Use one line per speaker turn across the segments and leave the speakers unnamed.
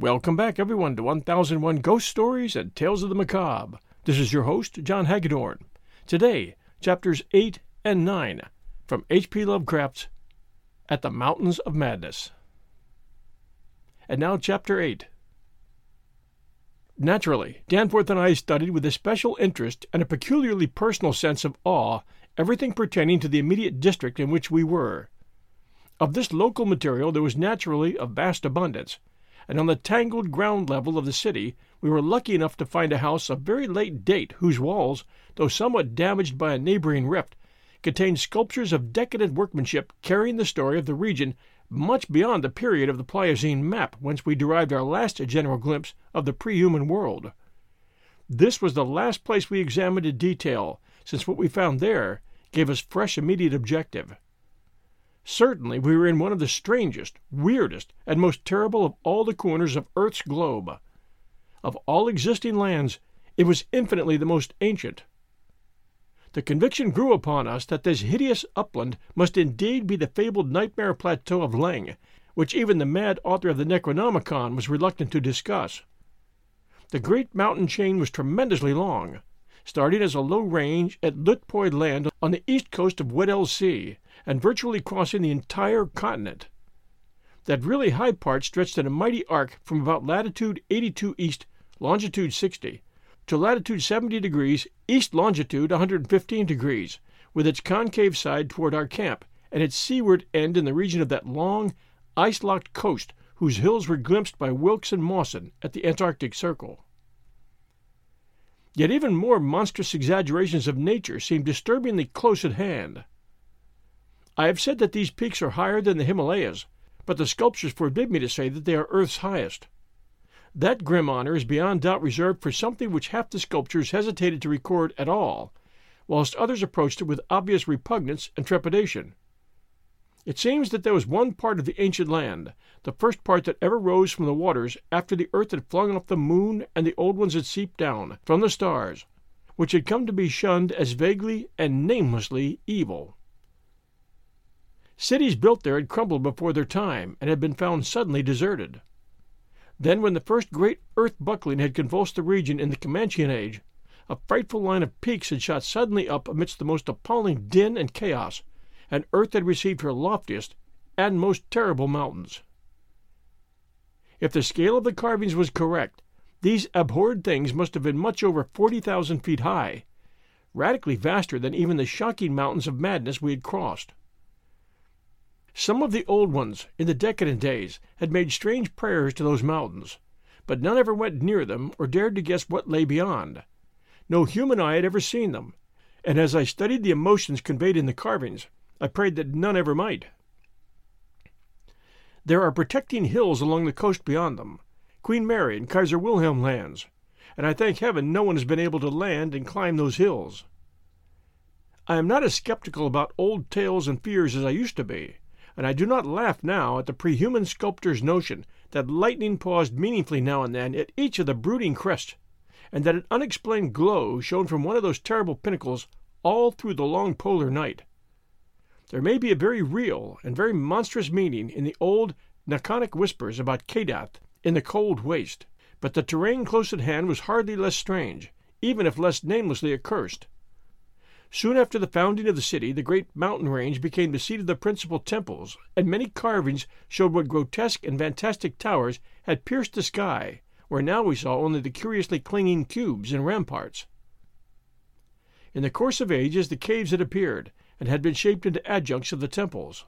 Welcome back, everyone, to 1001 Ghost Stories and Tales of the Macabre. This is your host, John Hagedorn. Today, chapters 8 and 9 from H.P. Lovecraft's At the Mountains of Madness. And now, chapter 8. Naturally, Danforth and I studied with a special interest and a peculiarly personal sense of awe everything pertaining to the immediate district in which we were. Of this local material there was naturally a vast abundance and on the tangled ground level of the city we were lucky enough to find a house of very late date whose walls, though somewhat damaged by a neighboring rift, contained sculptures of decadent workmanship carrying the story of the region much beyond the period of the Pliocene map whence we derived our last general glimpse of the pre-human world. This was the last place we examined in detail, since what we found there gave us fresh immediate objective. Certainly we were in one of the strangest, weirdest, and most terrible of all the corners of Earth's globe. Of all existing lands, it was infinitely the most ancient. The conviction grew upon us that this hideous upland must indeed be the fabled nightmare plateau of Leng, which even the mad author of the Necronomicon was reluctant to discuss. The great mountain chain was tremendously long, starting as a low range at Luitpold Land on the east coast of Weddell Sea and virtually crossing the entire continent. That really high part stretched in a mighty arc from about latitude 82 east, longitude 60, to latitude 70 degrees, east longitude 115 degrees, with its concave side toward our camp, and its seaward end in the region of that long, ice locked coast whose hills were glimpsed by Wilkes and Mawson at the Antarctic Circle. Yet even more monstrous exaggerations of nature seem disturbingly close at hand. I have said that these peaks are higher than the Himalayas, but the sculptures forbid me to say that they are Earth's highest. That grim honor is beyond doubt reserved for something which half the sculptors hesitated to record at all, whilst others approached it with obvious repugnance and trepidation. It seems that there was one part of the ancient land, the first part that ever rose from the waters after the earth had flung off the moon and the old ones had seeped down from the stars, which had come to be shunned as vaguely and namelessly evil. Cities built there had crumbled before their time and had been found suddenly deserted. Then, when the first great earth buckling had convulsed the region in the Comanchean age, a frightful line of peaks had shot suddenly up amidst the most appalling din and chaos, and earth had received her loftiest and most terrible mountains. If the scale of the carvings was correct, these abhorred things must have been much over forty thousand feet high, radically vaster than even the shocking mountains of madness we had crossed. Some of the old ones, in the decadent days, had made strange prayers to those mountains, but none ever went near them or dared to guess what lay beyond. No human eye had ever seen them, and as I studied the emotions conveyed in the carvings, I prayed that none ever might. There are protecting hills along the coast beyond them, Queen Mary and Kaiser Wilhelm lands, and I thank heaven no one has been able to land and climb those hills. I am not as skeptical about old tales and fears as I used to be, and I do not laugh now at the prehuman sculptor's notion that lightning paused meaningfully now and then at each of the brooding crests, and that an unexplained glow shone from one of those terrible pinnacles all through the long polar night. There may be a very real and very monstrous meaning in the old Pnakotic whispers about Kadath in the cold waste, but the terrain close at hand was hardly less strange, even if less namelessly accursed. Soon after the founding of the city, the great mountain range became the seat of the principal temples, and many carvings showed what grotesque and fantastic towers had pierced the sky, where now we saw only the curiously clinging cubes and ramparts. In the course of ages the caves had appeared, and had been shaped into adjuncts of the temples.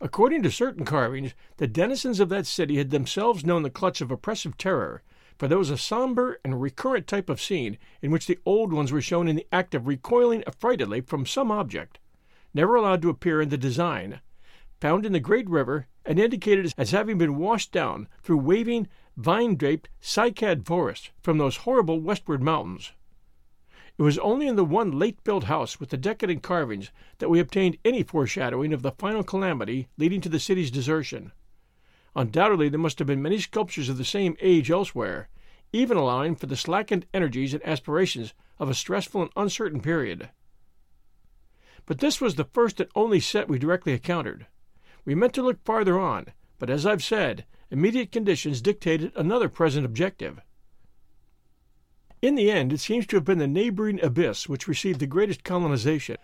According to certain carvings, the denizens of that city had themselves known the clutch of oppressive terror, for there was a somber and recurrent type of scene in which the old ones were shown in the act of recoiling affrightedly from some object, never allowed to appear in the design, found in the great river and indicated as having been washed down through waving, vine draped cycad forests from those horrible westward mountains. It was only in the one late built house with the decadent carvings that we obtained any foreshadowing of the final calamity leading to the city's desertion. Undoubtedly there must have been many sculptures of the same age elsewhere, even allowing for the slackened energies and aspirations of a stressful and uncertain period. But this was the first and only set we directly encountered. We meant to look farther on, but as I've said, immediate conditions dictated another present objective. In the end, it seems to have been the neighboring abyss which received the greatest colonization.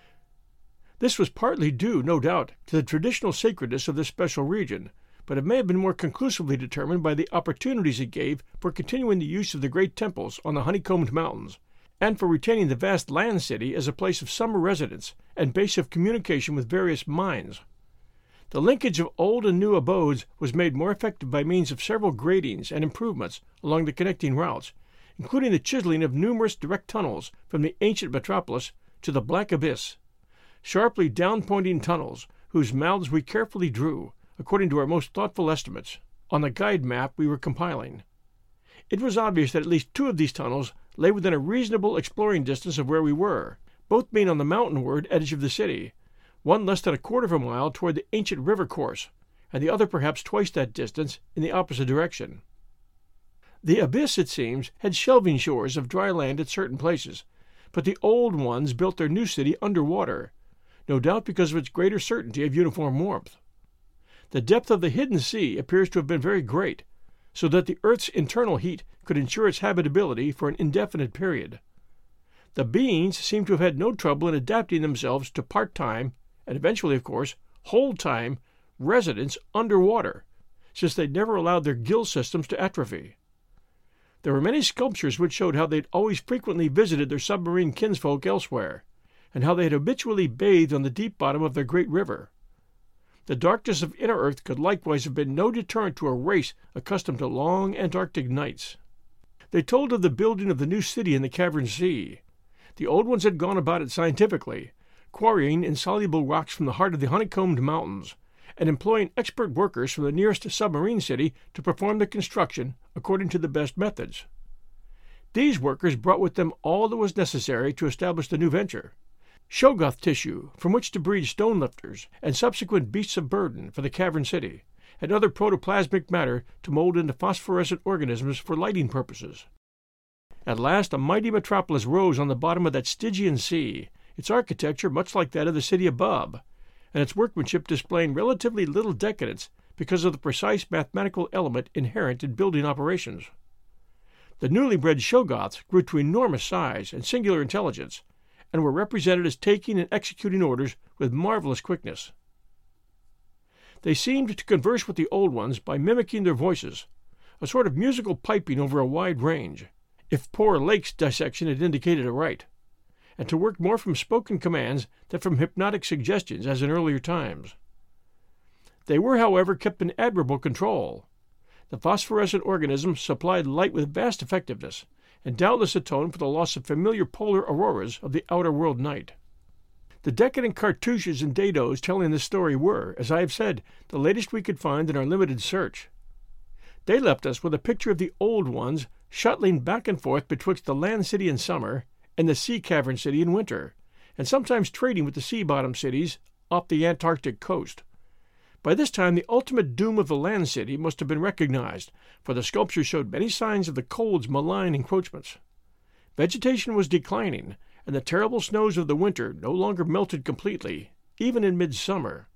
This was partly due, no doubt, to the traditional sacredness of this special region, but it may have been more conclusively determined by the opportunities it gave for continuing the use of the great temples on the honeycombed mountains, and for retaining the vast land city as a place of summer residence and base of communication with various mines. The linkage of old and new abodes was made more effective by means of several gradings and improvements along the connecting routes, including the chiseling of numerous direct tunnels from the ancient metropolis to the black abyss, sharply down-pointing tunnels whose mouths we carefully drew, according to our most thoughtful estimates, on the guide map we were compiling. It was obvious that at least two of these tunnels lay within a reasonable exploring distance of where we were, both being on the mountainward edge of the city, one less than a quarter of a mile toward the ancient river course, and the other perhaps twice that distance in the opposite direction. The abyss, it seems, had shelving shores of dry land at certain places, but the old ones built their new city under water, no doubt because of its greater certainty of uniform warmth. The depth of the hidden sea appears to have been very great, so that the earth's internal heat could ensure its habitability for an indefinite period. The beings seem to have had no trouble in adapting themselves to part time, and eventually, of course, whole time, residence under water, since they never allowed their gill systems to atrophy. There were many sculptures which showed how they had always frequently visited their submarine kinsfolk elsewhere, and how they had habitually bathed on the deep bottom of their great river. The darkness of inner earth could likewise have been no deterrent to a race accustomed to long Antarctic nights. They told of the building of the new city in the cavern sea. The old ones had gone about it scientifically, quarrying insoluble rocks from the heart of the honeycombed mountains, and employing expert workers from the nearest submarine city to perform the construction according to the best methods. These workers brought with them all that was necessary to establish the new venture Shoggoth tissue from which to breed stone lifters and subsequent beasts of burden for the cavern city, and other protoplasmic matter to mold into phosphorescent organisms for lighting purposes. At last a mighty metropolis rose on the bottom of that Stygian sea, its architecture much like that of the city above, and its workmanship displaying relatively little decadence because of the precise mathematical element inherent in building operations. The newly bred Shoggoths grew to enormous size and singular intelligence, and were represented as taking and executing orders with marvelous quickness. They seemed to converse with the old ones by mimicking their voices, a sort of musical piping over a wide range, if poor Lake's dissection had indicated aright and to work more from spoken commands than from hypnotic suggestions as in earlier times. They were, however, kept in admirable control. The phosphorescent organisms supplied light with vast effectiveness, and doubtless atoned for the loss of familiar polar auroras of the outer world night. The decadent cartouches and dados telling this story were, as I have said, the latest we could find in our limited search. They left us with a picture of the old ones shuttling back and forth betwixt the land city in summer and the sea cavern city in winter, and sometimes trading with the sea bottom cities off the Antarctic coast. By this time, the ultimate doom of the land city must have been recognized, for the sculpture showed many signs of the cold's malign encroachments. Vegetation was declining, and the terrible snows of the winter no longer melted completely, even in midsummer.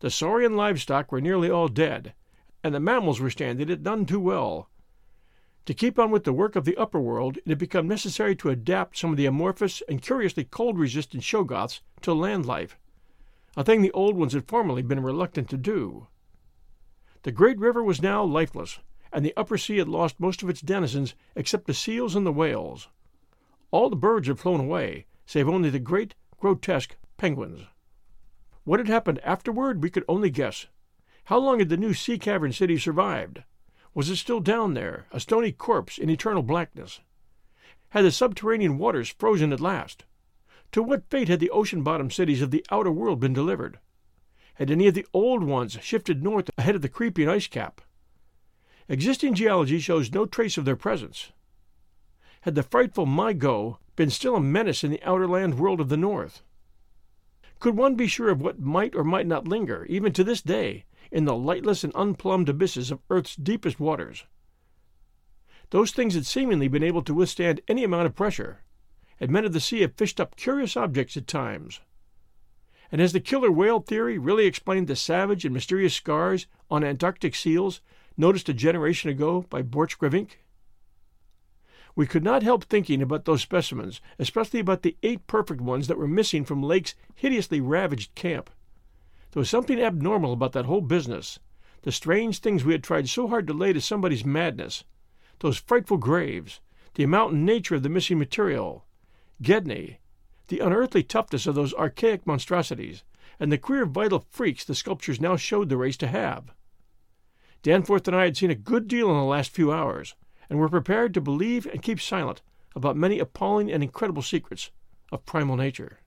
The saurian livestock were nearly all dead, and the mammals were standing it none too well, to keep on with the work of the upper world, it had become necessary to adapt some of the amorphous and curiously cold resistant Shoggoths to land life, a thing the old ones had formerly been reluctant to do. The great river was now lifeless, and the upper sea had lost most of its denizens except the seals and the whales. All the birds had flown away, save only the great, grotesque penguins. What had happened afterward we could only guess. How long had the new sea cavern city survived? Was it still down there, a stony corpse in eternal blackness? Had the subterranean waters frozen at last? To what fate had the ocean bottom cities of the outer world been delivered? Had any of the old ones shifted north ahead of the creeping ice cap? Existing geology shows no trace of their presence. Had the frightful Mi-Go been still a menace in the outer land world of the north? Could one be sure of what might or might not linger, even to this day, in the lightless and unplumbed abysses of Earth's deepest waters. Those things had seemingly been able to withstand any amount of pressure, and men of the sea have fished up curious objects at times. And has the killer whale theory really explained the savage and mysterious scars on Antarctic seals noticed a generation ago by Borchgrevink? We could not help thinking about those specimens, especially about the eight perfect ones that were missing from Lake's hideously ravaged camp. There was something abnormal about that whole business. The strange things we had tried so hard to lay to somebody's madness. Those frightful graves, the amount and nature of the missing material, Gedney, the unearthly toughness of those archaic monstrosities, and the queer vital freaks the sculptures now showed the race to have. Danforth and I had seen a good deal in the last few hours, and were prepared to believe and keep silent about many appalling and incredible secrets of primal nature.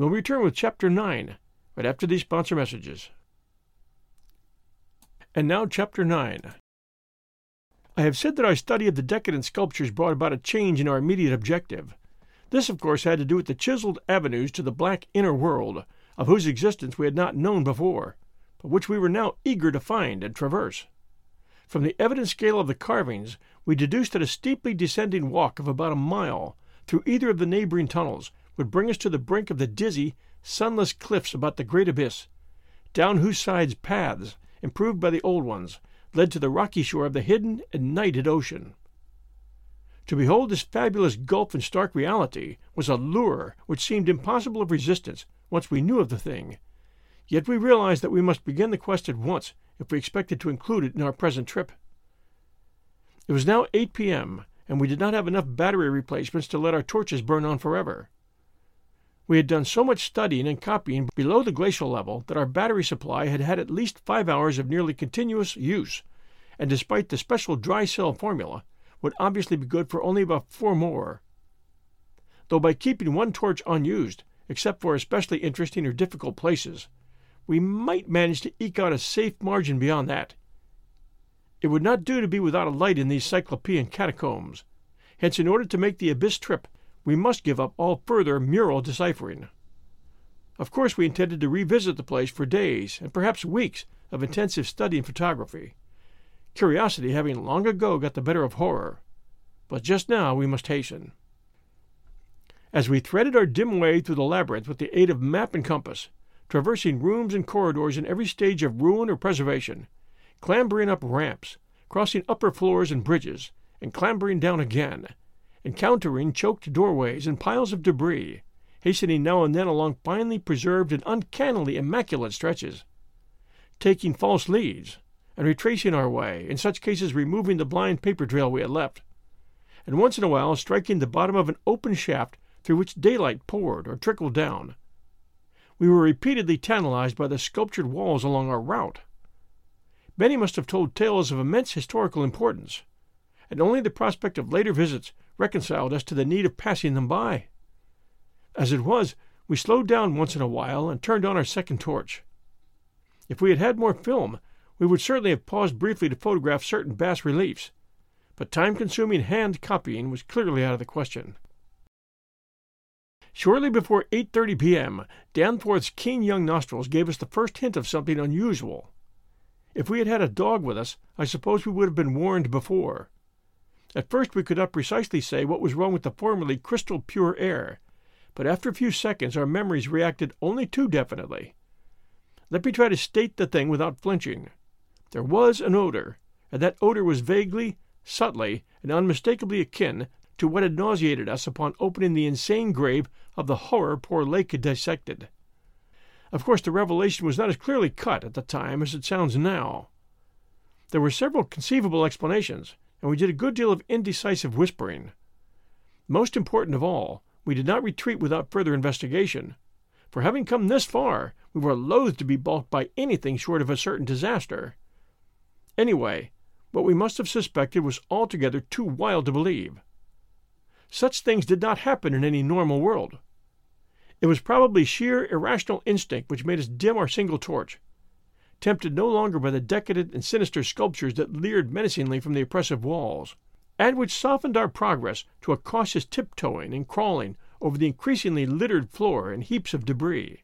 We'll return with Chapter 9 right after these sponsor messages. And now, Chapter 9. I have said that our study of the decadent sculptures brought about a change in our immediate objective. This, of course, had to do with the chiseled avenues to the black inner world, of whose existence we had not known before, but which we were now eager to find and traverse. From the evident scale of the carvings, we deduced that a steeply descending walk of about a mile through either of the neighboring tunnels would bring us to the brink of the dizzy, sunless cliffs about the great abyss, down whose sides paths, improved by the old ones, led to the rocky shore of the hidden and nighted ocean. To behold this fabulous gulf in stark reality was a lure which seemed impossible of resistance once we knew of the thing. Yet we realized that we must begin the quest at once if we expected to include it in our present trip. It was now 8 p.m., and we did not have enough battery replacements to let our torches burn on forever. We had done so much studying and copying below the glacial level that our battery supply had had at least five hours of nearly continuous use, and despite the special dry cell formula, would obviously be good for only about four more. Though by keeping one torch unused, except for especially interesting or difficult places, we might manage to eke out a safe margin beyond that. It would not do to be without a light in these cyclopean catacombs. Hence, in order to make the abyss trip, we must give up all further mural deciphering. Of course, we intended to revisit the place for days and perhaps weeks of intensive study and photography, curiosity having long ago got the better of horror. But just now we must hasten. As we threaded our dim way through the labyrinth with the aid of map and compass, traversing rooms and corridors in every stage of ruin or preservation, clambering up ramps, crossing upper floors and bridges, and clambering down again, encountering choked doorways and piles of debris, hastening now and then along finely preserved and uncannily immaculate stretches, taking false leads, and retracing our way, in such cases removing the blind paper trail we had left, and once in a while striking the bottom of an open shaft through which daylight poured or trickled down, we were repeatedly tantalized by the sculptured walls along our route. Many must have told tales of immense historical importance, and only the prospect of later visits reconciled us to the need of passing them by. As it was, we slowed down once in a while and turned on our second torch. If we had had more film, we would certainly have paused briefly to photograph certain bas reliefs, but time consuming hand copying was clearly out of the question. Shortly before 8:30 p.m., Danforth's keen young nostrils gave us the first hint of something unusual. If we had had a dog with us, I suppose we would have been warned before. At first we could not precisely say what was wrong with the formerly crystal pure air, but after a few seconds our memories reacted only too definitely. Let me try to state the thing without flinching. There was an odor, and that odor was vaguely, subtly, and unmistakably akin to what had nauseated us upon opening the insane grave of the horror poor Lake had dissected. Of course, the revelation was not as clearly cut at the time as it sounds now. There were several conceivable explanations, and we did a good deal of indecisive whispering. Most important of all, we did not retreat without further investigation, for having come this far, we were loath to be balked by anything short of a certain disaster. Anyway, what we must have suspected was altogether too wild to believe. Such things did not happen in any normal world. It was probably sheer irrational instinct which made us dim our single torch, tempted no longer by the decadent and sinister sculptures that leered menacingly from the oppressive walls, and which softened our progress to a cautious tiptoeing and crawling over the increasingly littered floor and heaps of debris.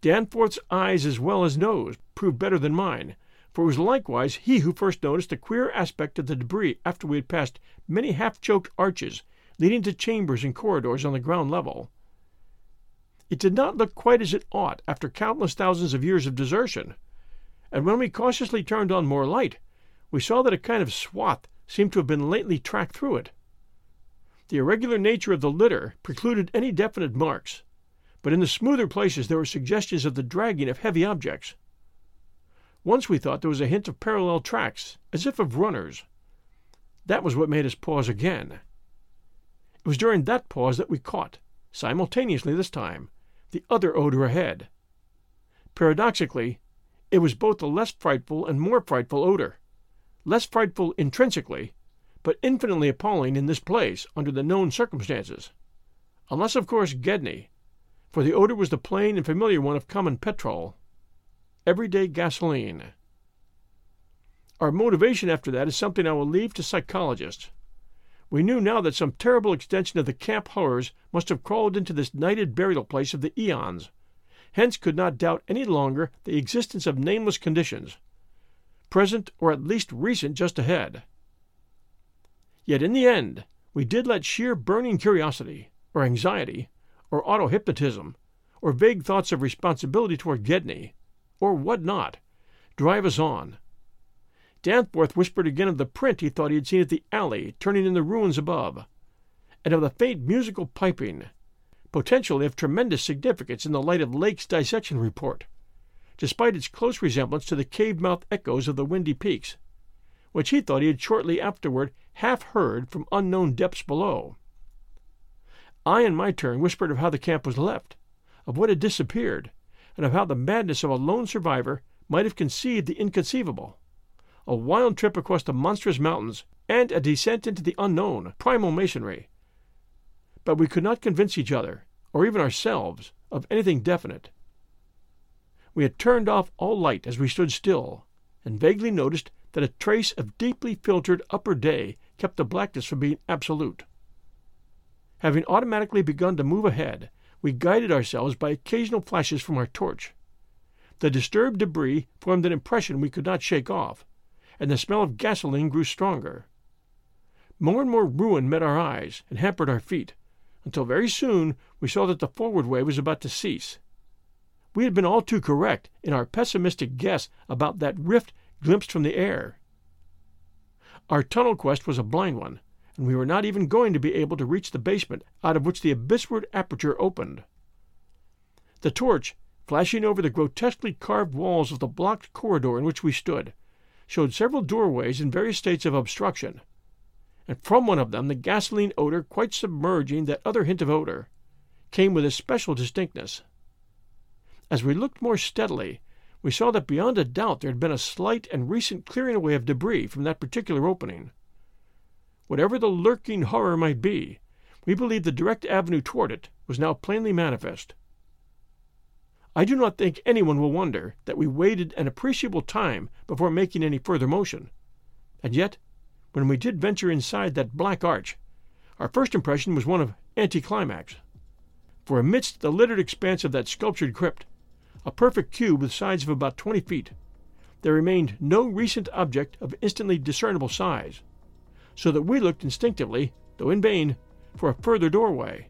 Danforth's eyes as well as nose proved better than mine, for it was likewise he who first noticed the queer aspect of the debris after we had passed many half choked arches leading to chambers and corridors on the ground level. It did not look quite as it ought after countless thousands of years of desertion, and when we cautiously turned on more light, we saw that a kind of swath seemed to have been lately tracked through it. The irregular nature of the litter precluded any definite marks, but in the smoother places there were suggestions of the dragging of heavy objects. Once we thought there was a hint of parallel tracks, as if of runners. That was what made us pause again. It was during that pause that we caught, simultaneously this time, the other odor ahead. Paradoxically, it was both a less frightful and more frightful odor. Less frightful intrinsically, but infinitely appalling in this place under the known circumstances. Unless, of course, Gedney, for the odor was the plain and familiar one of common petrol. Everyday gasoline. Our motivation after that is something I will leave to psychologists. We knew now that some terrible extension of the camp horrors must have crawled into this nighted burial place of the eons, hence could not doubt any longer the existence of nameless conditions, present or at least recent just ahead. Yet in the end, we did let sheer burning curiosity, or anxiety, or auto hypnotism, or vague thoughts of responsibility toward Gedney, or what not, drive us on. Danforth whispered again of the print he thought he had seen at the alley turning in the ruins above, and of the faint musical piping, potentially of tremendous significance in the light of Lake's dissection report, despite its close resemblance to the cave mouth echoes of the windy peaks, which he thought he had shortly afterward half heard from unknown depths below. I, in my turn, whispered of how the camp was left, of what had disappeared, and of how the madness of a lone survivor might have conceived the inconceivable. A wild trip across the monstrous mountains, and a descent into the unknown, primal masonry. But we could not convince each other, or even ourselves, of anything definite. We had turned off all light as we stood still, and vaguely noticed that a trace of deeply filtered upper day kept the blackness from being absolute. Having automatically begun to move ahead, we guided ourselves by occasional flashes from our torch. The disturbed debris formed an impression we could not shake off, and the smell of gasoline grew stronger. More and more ruin met our eyes and hampered our feet, until very soon we saw that the forward way was about to cease. We had been all too correct in our pessimistic guess about that rift glimpsed from the air. Our tunnel quest was a blind one, and we were not even going to be able to reach the basement out of which the abyssward aperture opened. The torch, flashing over the grotesquely carved walls of the blocked corridor in which we stood, showed several doorways in various states of obstruction, and from one of them the gasoline odor, quite submerging that other hint of odor, came with especial distinctness. As we looked more steadily, we saw that beyond a doubt there had been a slight and recent clearing away of debris from that particular opening. Whatever the lurking horror might be, we believed the direct avenue toward it was now plainly manifest. I do not think anyone will wonder that we waited an appreciable time before making any further motion. And yet, when we did venture inside that black arch, our first impression was one of anticlimax. For amidst the littered expanse of that sculptured crypt, a perfect cube with sides of about twenty feet. There remained no recent object of instantly discernible size, so that we looked instinctively, though in vain, for a further doorway.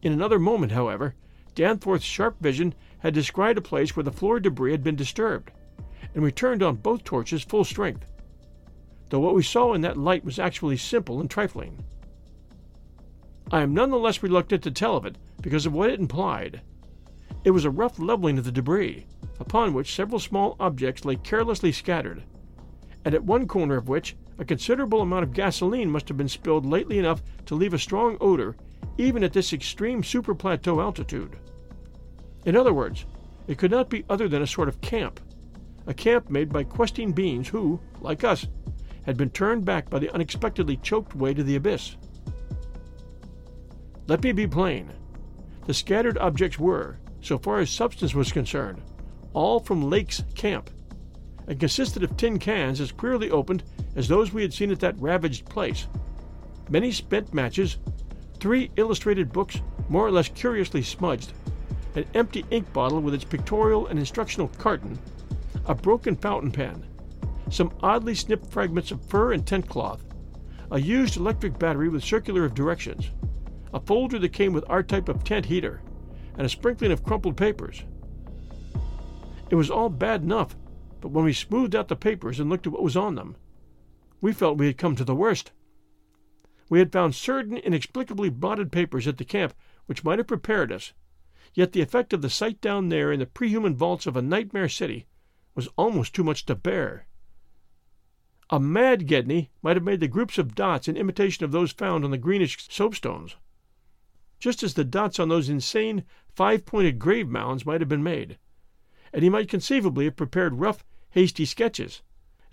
In another moment, however, Danforth's sharp vision had descried a place where the floor debris had been disturbed, and we turned on both torches full strength, though what we saw in that light was actually simple and trifling. I am none the less reluctant to tell of it because of what it implied, it was a rough leveling of the debris, upon which several small objects lay carelessly scattered, and at one corner of which a considerable amount of gasoline must have been spilled lately enough to leave a strong odor even at this extreme superplateau altitude. In other words, it could not be other than a sort of camp, a camp made by questing beings who, like us, had been turned back by the unexpectedly choked way to the abyss. Let me be plain. The scattered objects were, so far as substance was concerned, all from Lake's camp, and consisted of tin cans as queerly opened as those we had seen at that ravaged place, many spent matches, three illustrated books more or less curiously smudged, an empty ink bottle with its pictorial and instructional carton, a broken fountain pen, some oddly snipped fragments of fur and tent cloth, a used electric battery with circular of directions, a folder that came with our type of tent heater, and a sprinkling of crumpled papers. It was all bad enough, but when we smoothed out the papers and looked at what was on them, we felt we had come to the worst. We had found certain inexplicably blotted papers at the camp which might have prepared us, yet the effect of the sight down there in the prehuman vaults of a nightmare city was almost too much to bear. A mad Gedney might have made the groups of dots in imitation of those found on the greenish soapstones, just as the dots on those insane five pointed grave mounds might have been made, and he might conceivably have prepared rough, hasty sketches,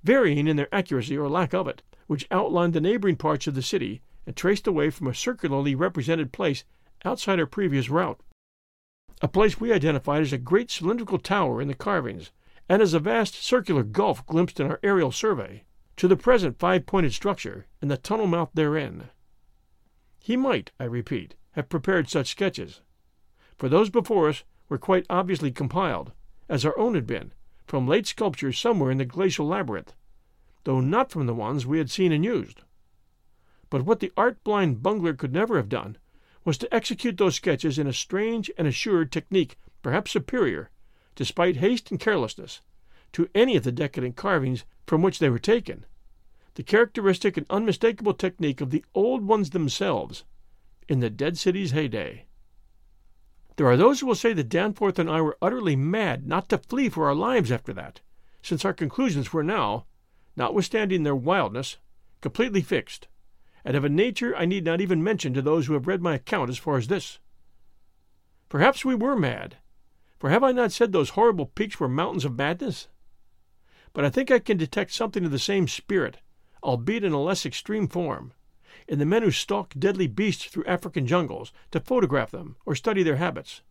varying in their accuracy or lack of it, which outlined the neighboring parts of the city and traced away from a circularly represented place outside our previous route. A place we identified as a great cylindrical tower in the carvings, and as a vast circular gulf glimpsed in our aerial survey, to the present five pointed structure and the tunnel mouth therein. He might, I repeat, have prepared such sketches, for those before us were quite obviously compiled, as our own had been, from late sculptures somewhere in the glacial labyrinth, though not from the ones we had seen and used. But what the art blind bungler could never have done was to execute those sketches in a strange and assured technique perhaps superior, despite haste and carelessness, to any of the decadent carvings from which they were taken, the characteristic and unmistakable technique of the old ones themselves in the dead city's heyday. There are those who will say that Danforth and I were utterly mad not to flee for our lives after that, since our conclusions were now, notwithstanding their wildness, completely fixed and of a nature I need not even mention to those who have read my account as far as this. Perhaps we were mad, for have I not said those horrible peaks were mountains of madness? But I think I can detect something of the same spirit, albeit in a less extreme form, in the men who stalk deadly beasts through African jungles to photograph them or study their habits.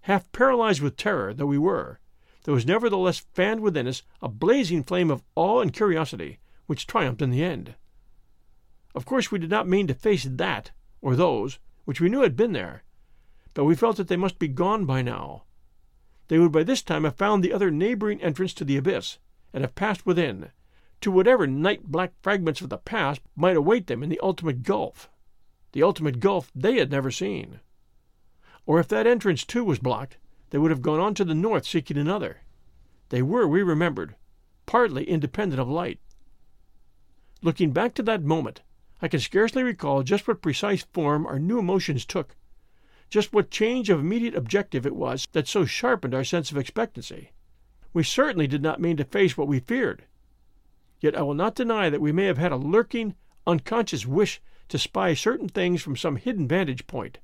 Half paralyzed with terror though we were, there was nevertheless fanned within us a blazing flame of awe and curiosity, which triumphed in the end. Of course, we did not mean to face that, or those, which we knew had been there, but we felt that they must be gone by now. They would by this time have found the other neighboring entrance to the abyss, and have passed within, to whatever night black fragments of the past might await them in the ultimate gulf, the ultimate gulf they had never seen. Or if that entrance too was blocked, they would have gone on to the north seeking another. They were, we remembered, partly independent of light. Looking back to that moment, I can scarcely recall just what precise form our new emotions took, just what change of immediate objective it was that so sharpened our sense of expectancy. We certainly did not mean to face what we feared. Yet I will not deny that we may have had a lurking, unconscious wish to spy certain things from some hidden vantage point.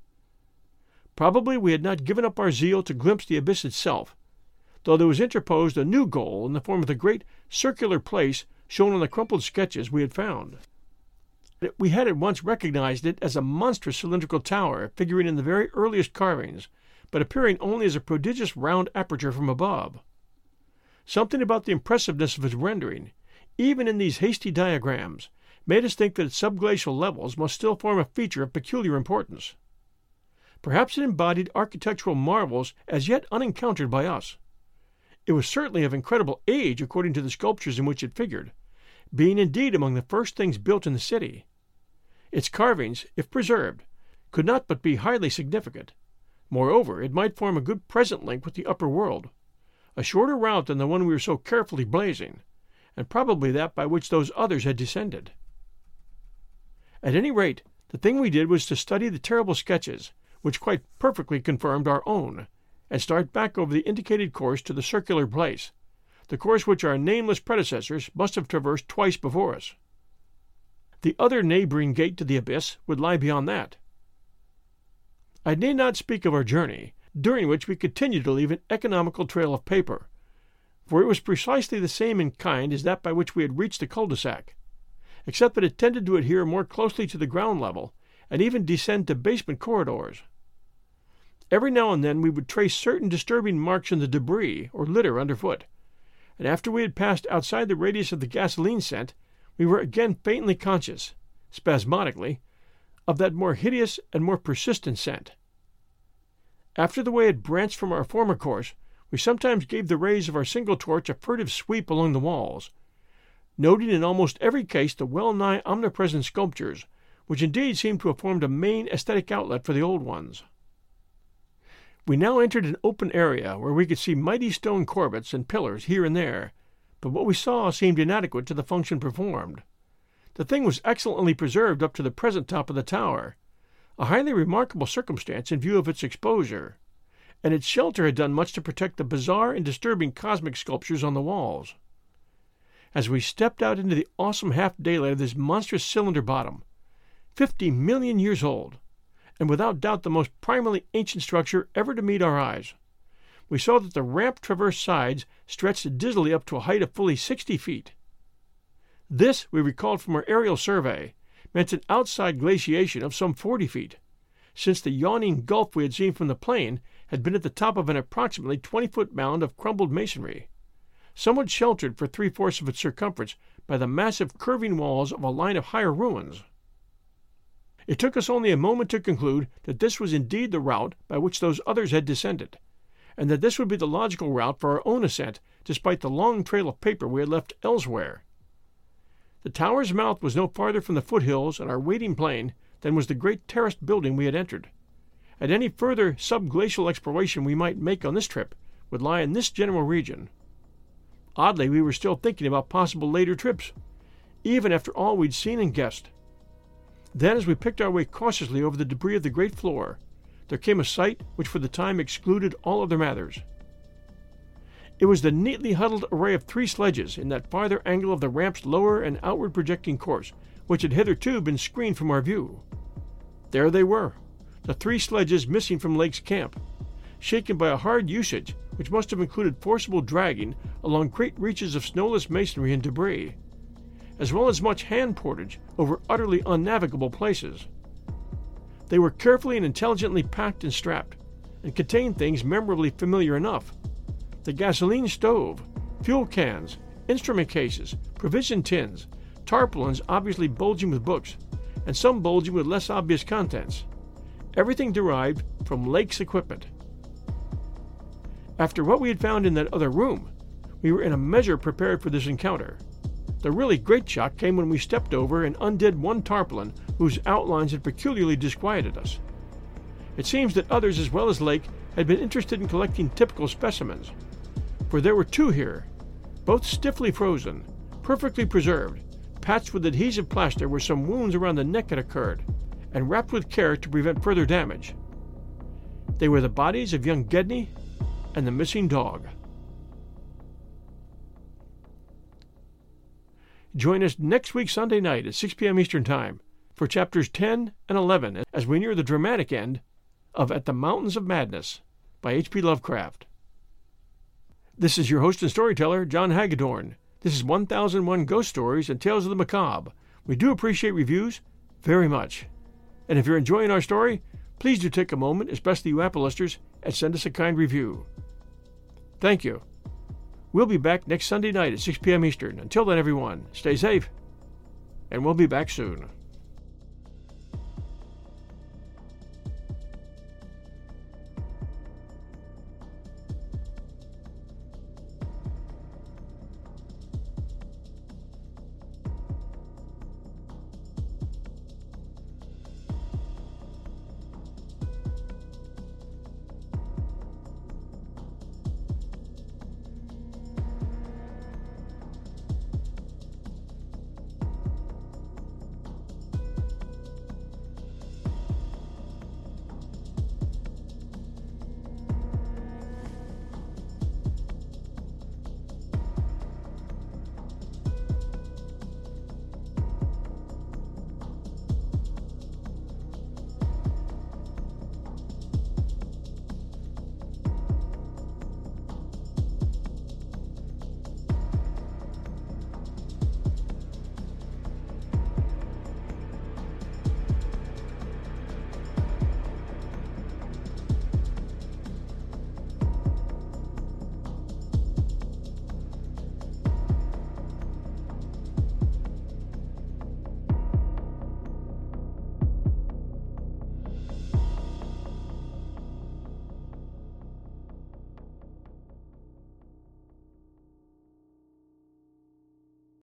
Probably we had not given up our zeal to glimpse the abyss itself, though there was interposed a new goal in the form of the great circular place shown on the crumpled sketches we had found. We had at once recognized it as a monstrous cylindrical tower figuring in the very earliest carvings, but appearing only as a prodigious round aperture from above. Something about the impressiveness of its rendering, even in these hasty diagrams, made us think that its subglacial levels must still form a feature of peculiar importance. Perhaps it embodied architectural marvels as yet unencountered by us. It was certainly of incredible age according to the sculptures in which it figured, being indeed among the first things built in the city. Its carvings, if preserved, could not but be highly significant. Moreover, it might form a good present link with the upper world, a shorter route than the one we were so carefully blazing, and probably that by which those others had descended. At any rate, the thing we did was to study the terrible sketches, which quite perfectly confirmed our own, and start back over the indicated course to the circular place, the course which our nameless predecessors must have traversed twice before us. The other neighboring gate to the abyss would lie beyond that. I need not speak of our journey, during which we continued to leave an economical trail of paper, for it was precisely the same in kind as that by which we had reached the cul-de-sac, except that it tended to adhere more closely to the ground level and even descend to basement corridors. Every now and then we would trace certain disturbing marks in the debris or litter underfoot, and after we had passed outside the radius of the gasoline scent, we were again faintly conscious, spasmodically, of that more hideous and more persistent scent. After the way it branched from our former course, we sometimes gave the rays of our single torch a furtive sweep along the walls, noting in almost every case the well nigh omnipresent sculptures, which indeed seemed to have formed a main aesthetic outlet for the old ones. We now entered an open area where we could see mighty stone corbels and pillars here and there, but what we saw seemed inadequate to the function performed. The thing was excellently preserved up to the present top of the tower, a highly remarkable circumstance in view of its exposure, and its shelter had done much to protect the bizarre and disturbing cosmic sculptures on the walls. As we stepped out into the awesome half daylight of this monstrous cylinder bottom, fifty million years old, and without doubt the most primally ancient structure ever to meet our eyes, we saw that the ramp traversed sides stretched dizzily up to a height of fully sixty feet. This, we recalled from our aerial survey, meant an outside glaciation of some forty feet, since the yawning gulf we had seen from the plain had been at the top of an approximately twenty foot mound of crumbled masonry, somewhat sheltered for three fourths of its circumference by the massive curving walls of a line of higher ruins. It took us only a moment to conclude that this was indeed the route by which those others had descended, and that this would be the logical route for our own ascent, despite the long trail of paper we had left elsewhere. The tower's mouth was no farther from the foothills and our waiting plain than was the great terraced building we had entered, and any further subglacial exploration we might make on this trip would lie in this general region. Oddly, we were still thinking about possible later trips, even after all we'd seen and guessed. Then, as we picked our way cautiously over the debris of the great floor, there came a sight which for the time excluded all other matters. It was the neatly huddled array of three sledges in that farther angle of the ramp's lower and outward projecting course, which had hitherto been screened from our view. There they were, the three sledges missing from Lake's camp, shaken by a hard usage which must have included forcible dragging along great reaches of snowless masonry and debris, as well as much hand portage over utterly unnavigable places. They were carefully and intelligently packed and strapped, and contained things memorably familiar enough the gasoline stove, fuel cans, instrument cases, provision tins, tarpaulins obviously bulging with books, and some bulging with less obvious contents. Everything derived from Lake's equipment. After what we had found in that other room, we were in a measure prepared for this encounter. The really great shock came when we stepped over and undid one tarpaulin whose outlines had peculiarly disquieted us. It seems that others as well as Lake had been interested in collecting typical specimens for there were two here, both stiffly frozen, perfectly preserved, patched with adhesive plaster where some wounds around the neck had occurred, and wrapped with care to prevent further damage. They were the bodies of young Gedney and the missing dog. Join us next week Sunday night at 6 p.m. Eastern Time for chapters 10 and 11 as we near the dramatic end of At the Mountains of Madness by H.P. Lovecraft. This is your host and storyteller, John Hagedorn. This is 1001 Ghost Stories and Tales of the Macabre. We do appreciate reviews very much. And if you're enjoying our story, please do take a moment, especially you Apple listeners, and send us a kind review. Thank you. We'll be back next Sunday night at 6 p.m. Eastern. Until then, everyone, stay safe, and we'll be back soon.